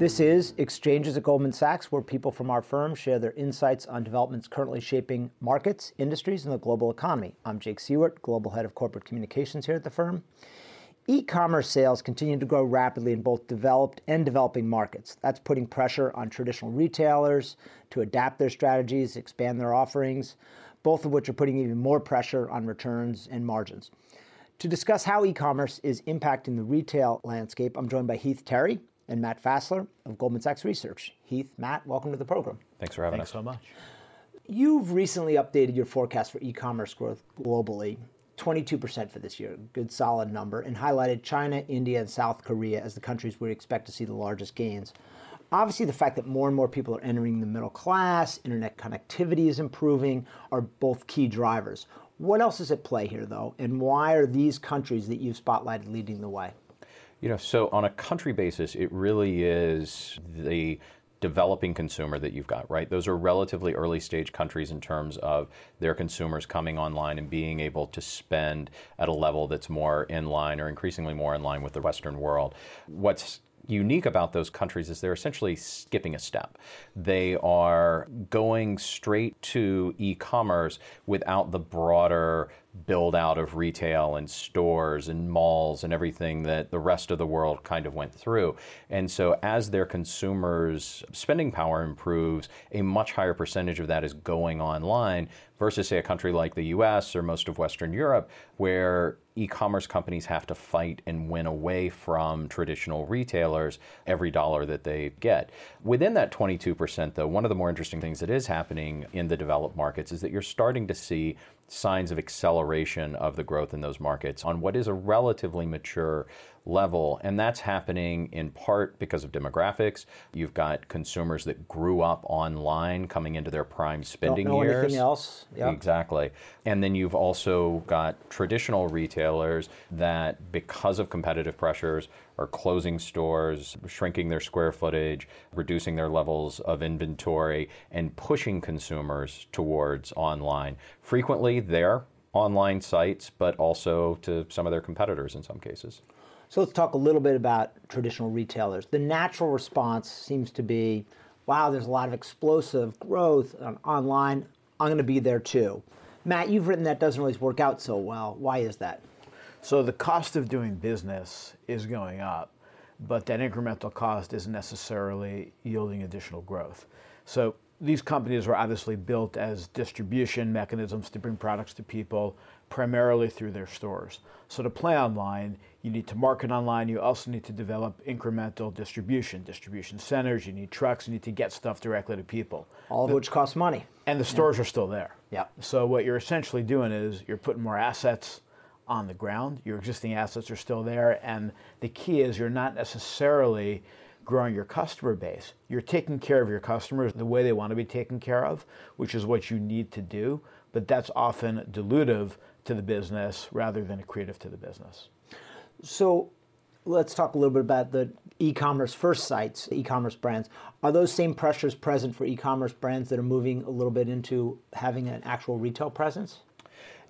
This is Exchanges at Goldman Sachs, where people from our firm share their insights on developments currently shaping markets, industries, and the global economy. I'm Jake Siewert, Global Head of Corporate Communications here at the firm. E-commerce sales continue to grow rapidly in both developed and developing markets. That's putting pressure on traditional retailers to adapt their strategies, expand their offerings, both of which are putting even more pressure on returns and margins. To discuss how e-commerce is impacting the retail landscape, I'm joined by Heath Terry, and Matt Fassler of Goldman Sachs Research. Heath, Matt, welcome to the program. Thanks for having Thanks us. so much. You've recently updated your forecast for e-commerce growth globally, 22% for this year, good solid number, and highlighted China, India, and South Korea as the countries we expect to see the largest gains. Obviously, the fact that more and more people are entering the middle class, internet connectivity is improving, are both key drivers. What else is at play here, though, and why are these countries that you've spotlighted leading the way? You know, so on a country basis, it really is the developing consumer that you've got, right? Those are relatively early stage countries in terms of their consumers coming online and being able to spend at a level that's more in line or increasingly more in line with the Western world. What's unique about those countries is they're essentially skipping a step. They are going straight to e commerce without the broader build out of retail and stores and malls and everything that the rest of the world kind of went through. And so, as their consumers' spending power improves, a much higher percentage of that is going online versus, say, a country like the US or most of Western Europe, where e commerce companies have to fight and win away from traditional retailers every dollar that they get. Within that 22%, though, one of the more interesting things that is happening in the developed markets is that you're starting to see signs of acceleration of the growth in those markets on what is a relatively mature level. And that's happening in part because of demographics. You've got consumers that grew up online coming into their prime spending Don't know years. anything else. Yep. Exactly. And then you've also got traditional retailers that, because of competitive pressures, are closing stores, shrinking their square footage, reducing their levels of inventory, and pushing consumers towards online. Frequently, their online sites, but also to some of their competitors in some cases. So let's talk a little bit about traditional retailers. The natural response seems to be, wow, there's a lot of explosive growth on online. I'm going to be there too. Matt, you've written that doesn't always work out so well. Why is that? So the cost of doing business is going up, but that incremental cost isn't necessarily yielding additional growth. So these companies were obviously built as distribution mechanisms to bring products to people primarily through their stores. So to play online, you need to market online. You also need to develop incremental distribution, distribution centers. You need trucks. You need to get stuff directly to people. All of which costs money. And the stores are still there. Yeah. So what you're essentially doing is you're putting more assets on the ground. Your existing assets are still there. And the key is you're not necessarily growing your customer base. You're taking care of your customers the way they want to be taken care of, which is what you need to do. But that's often dilutive to the business rather than accretive to the business. So let's talk a little bit about the e-commerce first sites, e-commerce brands. Are those same pressures present for e-commerce brands that are moving a little bit into having an actual retail presence?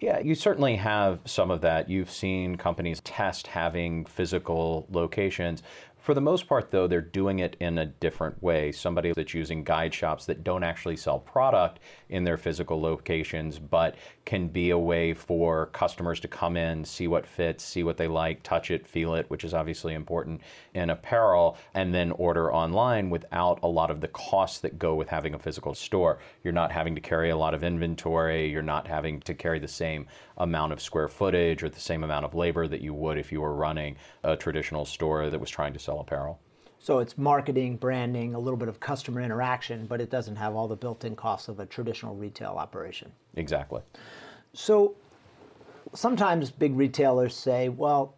Yeah, you certainly have some of that. You've seen companies test having physical locations. For the most part, though, they're doing it in a different way. Somebody that's using guide shops that don't actually sell product in their physical locations, but can be a way for customers to come in, see what fits, see what they like, touch it, feel it, which is obviously important in apparel, and then order online without a lot of the costs that go with having a physical store. You're not having to carry a lot of inventory, you're not having to carry the same amount of square footage or the same amount of labor that you would if you were running a traditional store that was trying to sell apparel. So it's marketing, branding, a little bit of customer interaction, but it doesn't have all the built-in costs of a traditional retail operation. Exactly. So sometimes big retailers say, "Well,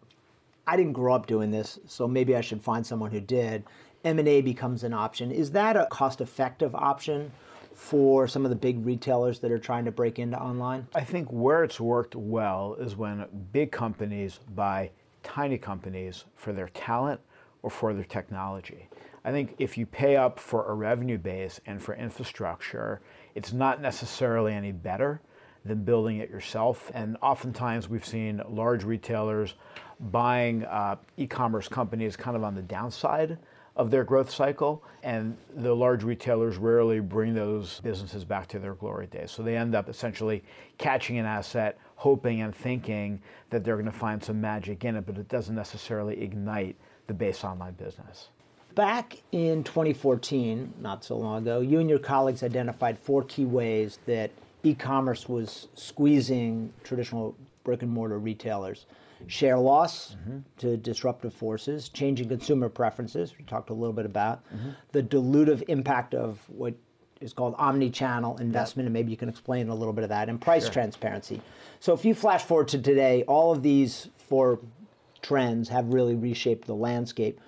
I didn't grow up doing this, so maybe I should find someone who did." M&A becomes an option. Is that a cost-effective option for some of the big retailers that are trying to break into online? I think where it's worked well is when big companies buy tiny companies for their talent or for their technology. I think if you pay up for a revenue base and for infrastructure, it's not necessarily any better than building it yourself. And oftentimes we've seen large retailers buying uh, e commerce companies kind of on the downside of their growth cycle, and the large retailers rarely bring those businesses back to their glory days. So they end up essentially catching an asset, hoping and thinking that they're going to find some magic in it, but it doesn't necessarily ignite the base online business. Back in 2014, not so long ago, you and your colleagues identified four key ways that e commerce was squeezing traditional brick and mortar retailers share loss mm-hmm. to disruptive forces, changing consumer preferences, we talked a little bit about, mm-hmm. the dilutive impact of what is called omni-channel investment, yep. and maybe you can explain a little bit of that, and price sure. transparency. So if you flash forward to today, all of these four trends have really reshaped the landscape.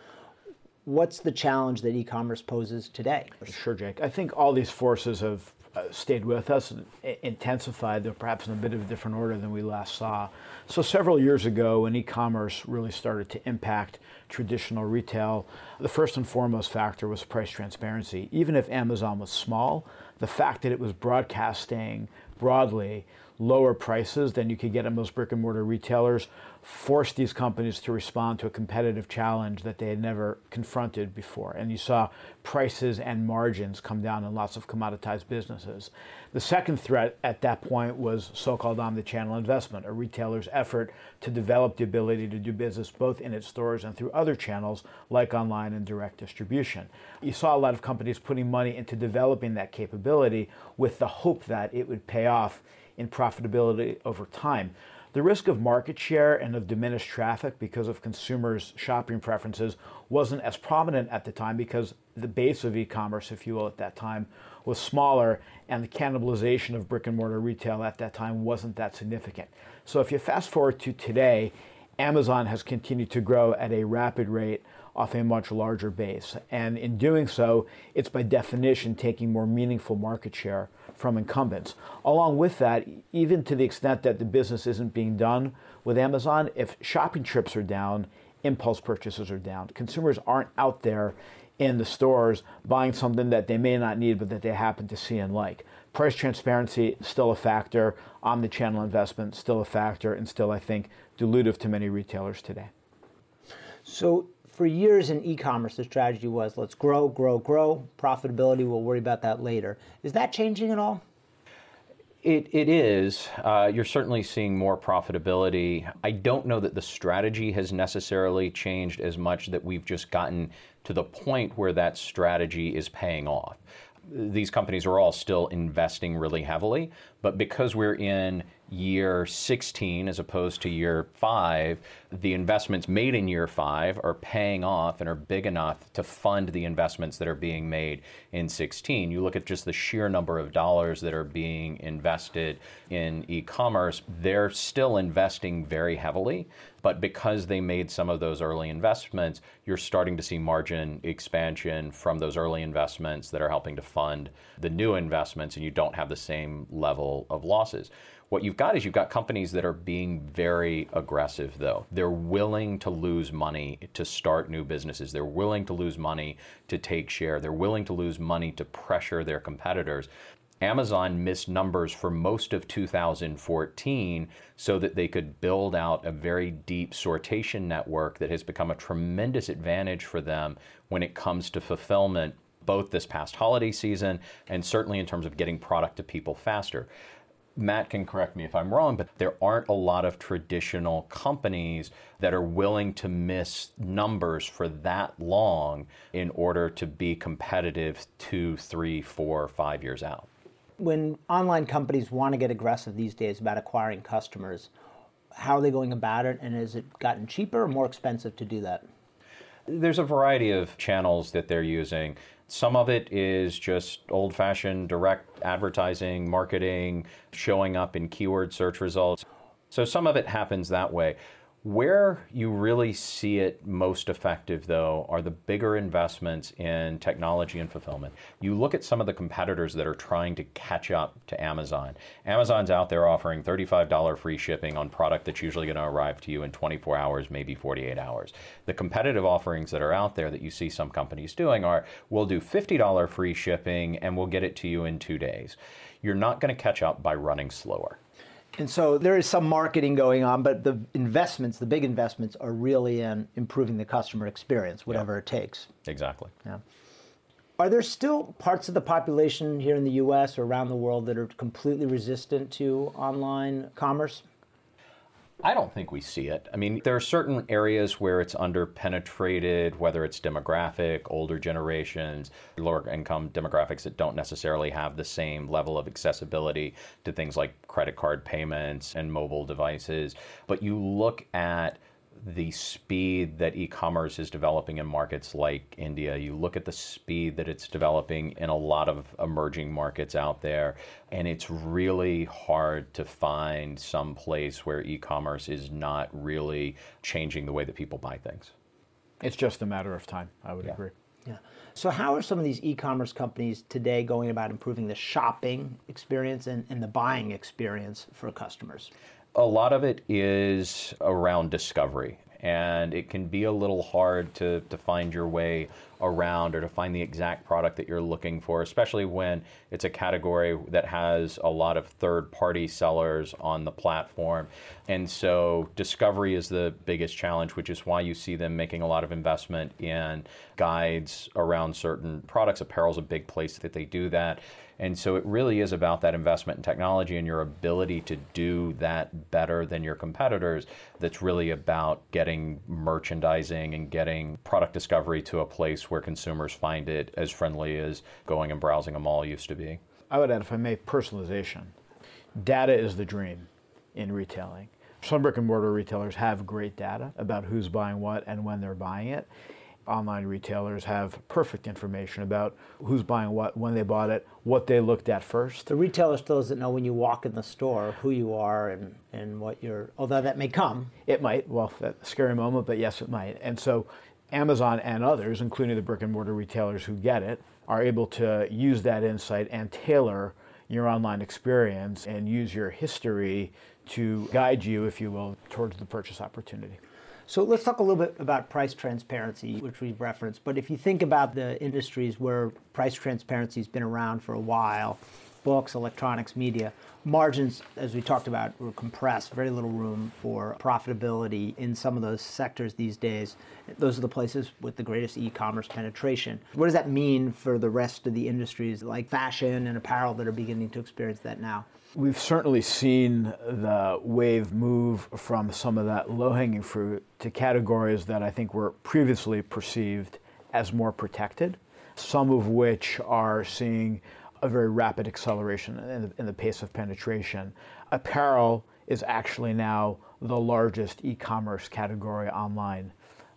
What's the challenge that e-commerce poses today? Sure, Jake. I think all these forces have uh, stayed with us and intensified, though perhaps in a bit of a different order than we last saw. So, several years ago, when e commerce really started to impact traditional retail, the first and foremost factor was price transparency. Even if Amazon was small, the fact that it was broadcasting broadly lower prices than you could get at most brick and mortar retailers forced these companies to respond to a competitive challenge that they had never confronted before. And you saw prices and margins come down in lots of commoditized businesses. The second threat at that point was so called omnichannel investment, a retailer's effort to develop the ability to do business both in its stores and through other channels like online and direct distribution. You saw a lot of companies putting money into developing that capability with the hope that it would pay off in profitability over time. The risk of market share and of diminished traffic because of consumers' shopping preferences wasn't as prominent at the time because the base of e commerce, if you will, at that time was smaller and the cannibalization of brick and mortar retail at that time wasn't that significant. So if you fast forward to today, Amazon has continued to grow at a rapid rate off a much larger base. And in doing so, it's by definition taking more meaningful market share from incumbents. Along with that, even to the extent that the business isn't being done with Amazon, if shopping trips are down, impulse purchases are down. Consumers aren't out there in the stores buying something that they may not need but that they happen to see and like. Price transparency still a factor, omni-channel investment still a factor, and still I think dilutive to many retailers today. So for years in e-commerce, the strategy was let's grow, grow, grow. Profitability, we'll worry about that later. Is that changing at all? It, it is. Uh, you're certainly seeing more profitability. I don't know that the strategy has necessarily changed as much that we've just gotten to the point where that strategy is paying off. These companies are all still investing really heavily, but because we're in year 16 as opposed to year five, the investments made in year five are paying off and are big enough to fund the investments that are being made in 16. You look at just the sheer number of dollars that are being invested in e commerce, they're still investing very heavily. But because they made some of those early investments, you're starting to see margin expansion from those early investments that are helping to fund the new investments, and you don't have the same level of losses. What you've got is you've got companies that are being very aggressive, though. They're willing to lose money to start new businesses. They're willing to lose money to take share. They're willing to lose money to pressure their competitors. Amazon missed numbers for most of 2014 so that they could build out a very deep sortation network that has become a tremendous advantage for them when it comes to fulfillment, both this past holiday season and certainly in terms of getting product to people faster. Matt can correct me if I'm wrong, but there aren't a lot of traditional companies that are willing to miss numbers for that long in order to be competitive two, three, four, five years out. When online companies want to get aggressive these days about acquiring customers, how are they going about it? And has it gotten cheaper or more expensive to do that? There's a variety of channels that they're using. Some of it is just old fashioned direct advertising, marketing, showing up in keyword search results. So some of it happens that way. Where you really see it most effective, though, are the bigger investments in technology and fulfillment. You look at some of the competitors that are trying to catch up to Amazon. Amazon's out there offering $35 free shipping on product that's usually going to arrive to you in 24 hours, maybe 48 hours. The competitive offerings that are out there that you see some companies doing are we'll do $50 free shipping and we'll get it to you in two days. You're not going to catch up by running slower. And so there is some marketing going on, but the investments, the big investments, are really in improving the customer experience, whatever yeah. it takes. Exactly. Yeah. Are there still parts of the population here in the US or around the world that are completely resistant to online commerce? I don't think we see it. I mean, there are certain areas where it's underpenetrated, whether it's demographic, older generations, lower income demographics that don't necessarily have the same level of accessibility to things like credit card payments and mobile devices. But you look at the speed that e-commerce is developing in markets like India. You look at the speed that it's developing in a lot of emerging markets out there, and it's really hard to find some place where e-commerce is not really changing the way that people buy things. It's just a matter of time, I would yeah. agree. Yeah. So, how are some of these e commerce companies today going about improving the shopping experience and, and the buying experience for customers? A lot of it is around discovery and it can be a little hard to, to find your way around or to find the exact product that you're looking for, especially when it's a category that has a lot of third party sellers on the platform. And so discovery is the biggest challenge, which is why you see them making a lot of investment in guides around certain products. Apparel is a big place that they do that. And so it really is about that investment in technology and your ability to do that better than your competitors. That's really about getting merchandising and getting product discovery to a place where consumers find it as friendly as going and browsing a mall used to be. I would add, if I may, personalization. Data is the dream in retailing. Some brick and mortar retailers have great data about who's buying what and when they're buying it online retailers have perfect information about who's buying what, when they bought it, what they looked at first. The retailer still doesn't know when you walk in the store who you are and, and what you're, although that may come. It might, well, a scary moment, but yes, it might. And so Amazon and others, including the brick and mortar retailers who get it, are able to use that insight and tailor your online experience and use your history to guide you, if you will, towards the purchase opportunity. So let's talk a little bit about price transparency, which we've referenced. But if you think about the industries where price transparency has been around for a while, books, electronics, media, margins, as we talked about, were compressed, very little room for profitability in some of those sectors these days. Those are the places with the greatest e commerce penetration. What does that mean for the rest of the industries like fashion and apparel that are beginning to experience that now? We've certainly seen the wave move from some of that low hanging fruit to categories that I think were previously perceived as more protected, some of which are seeing a very rapid acceleration in the, in the pace of penetration. Apparel is actually now the largest e commerce category online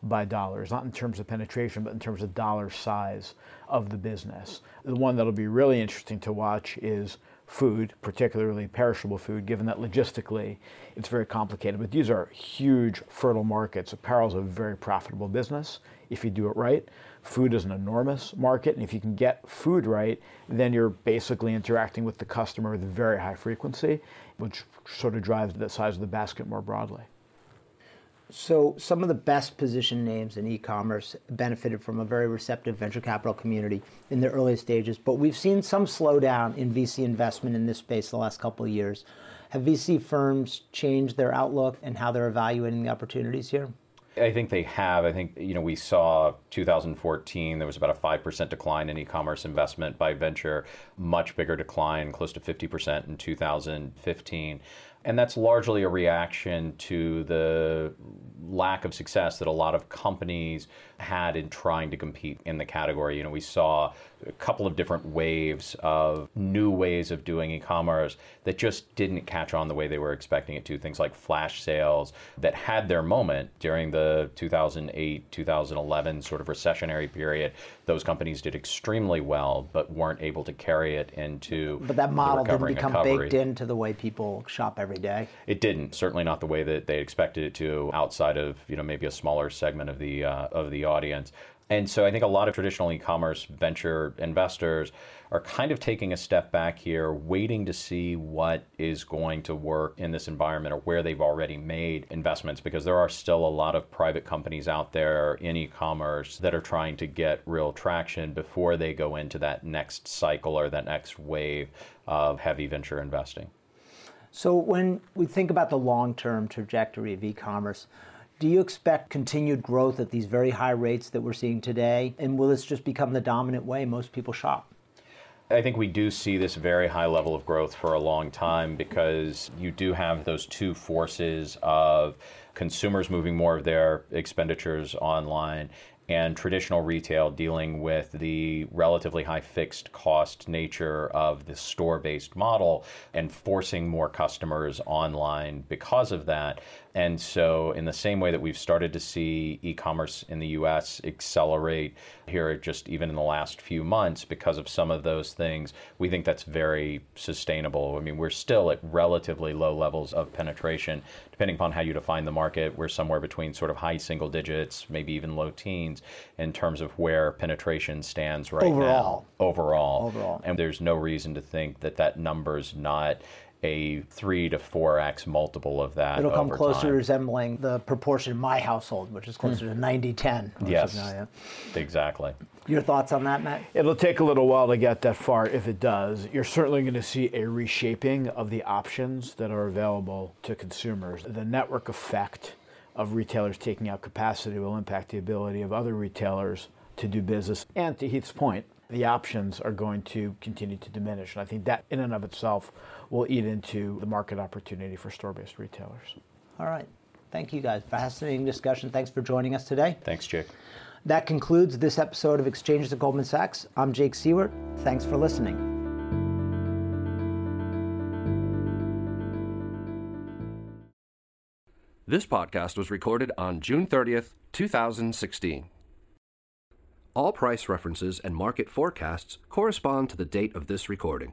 by dollars, not in terms of penetration, but in terms of dollar size of the business. The one that'll be really interesting to watch is food, particularly perishable food, given that logistically it's very complicated. But these are huge, fertile markets. Apparel is a very profitable business if you do it right. Food is an enormous market, and if you can get food right, then you're basically interacting with the customer with very high frequency, which sort of drives the size of the basket more broadly. So, some of the best positioned names in e commerce benefited from a very receptive venture capital community in the early stages, but we've seen some slowdown in VC investment in this space the last couple of years. Have VC firms changed their outlook and how they're evaluating the opportunities here? I think they have. I think you know we saw 2014 there was about a five percent decline in e-commerce investment by venture, much bigger decline, close to 50 percent in 2015. And that's largely a reaction to the lack of success that a lot of companies had in trying to compete in the category. You know, we saw a couple of different waves of new ways of doing e-commerce that just didn't catch on the way they were expecting it to. Things like flash sales that had their moment during the 2008, 2011 sort of recessionary period. Those companies did extremely well, but weren't able to carry it into. But that model didn't become baked into the way people shop every day. It didn't. Certainly not the way that they expected it to. Outside of you know maybe a smaller segment of the uh, of the audience. And so I think a lot of traditional e commerce venture investors are kind of taking a step back here, waiting to see what is going to work in this environment or where they've already made investments because there are still a lot of private companies out there in e commerce that are trying to get real traction before they go into that next cycle or that next wave of heavy venture investing. So when we think about the long-term trajectory of e-commerce, do you expect continued growth at these very high rates that we're seeing today? And will this just become the dominant way most people shop? I think we do see this very high level of growth for a long time because you do have those two forces of consumers moving more of their expenditures online and traditional retail dealing with the relatively high fixed cost nature of the store based model and forcing more customers online because of that. And so, in the same way that we've started to see e commerce in the US accelerate here, just even in the last few months, because of some of those things, we think that's very sustainable. I mean, we're still at relatively low levels of penetration. Depending upon how you define the market, we're somewhere between sort of high single digits, maybe even low teens, in terms of where penetration stands right overall. now. Overall. Overall. And there's no reason to think that that number's not a three to four x multiple of that. It'll come over closer time. resembling the proportion in my household, which is hmm. closer to 90 10. Yes, exactly. Your thoughts on that, Matt? It'll take a little while to get that far if it does. You're certainly going to see a reshaping of the options that are available to consumers. The network effect of retailers taking out capacity will impact the ability of other retailers to do business. And to Heath's point, the options are going to continue to diminish. And I think that in and of itself will eat into the market opportunity for store based retailers. All right. Thank you guys. Fascinating discussion. Thanks for joining us today. Thanks, Jake. That concludes this episode of Exchanges at Goldman Sachs. I'm Jake Siewert. Thanks for listening. This podcast was recorded on June 30th, 2016. All price references and market forecasts correspond to the date of this recording.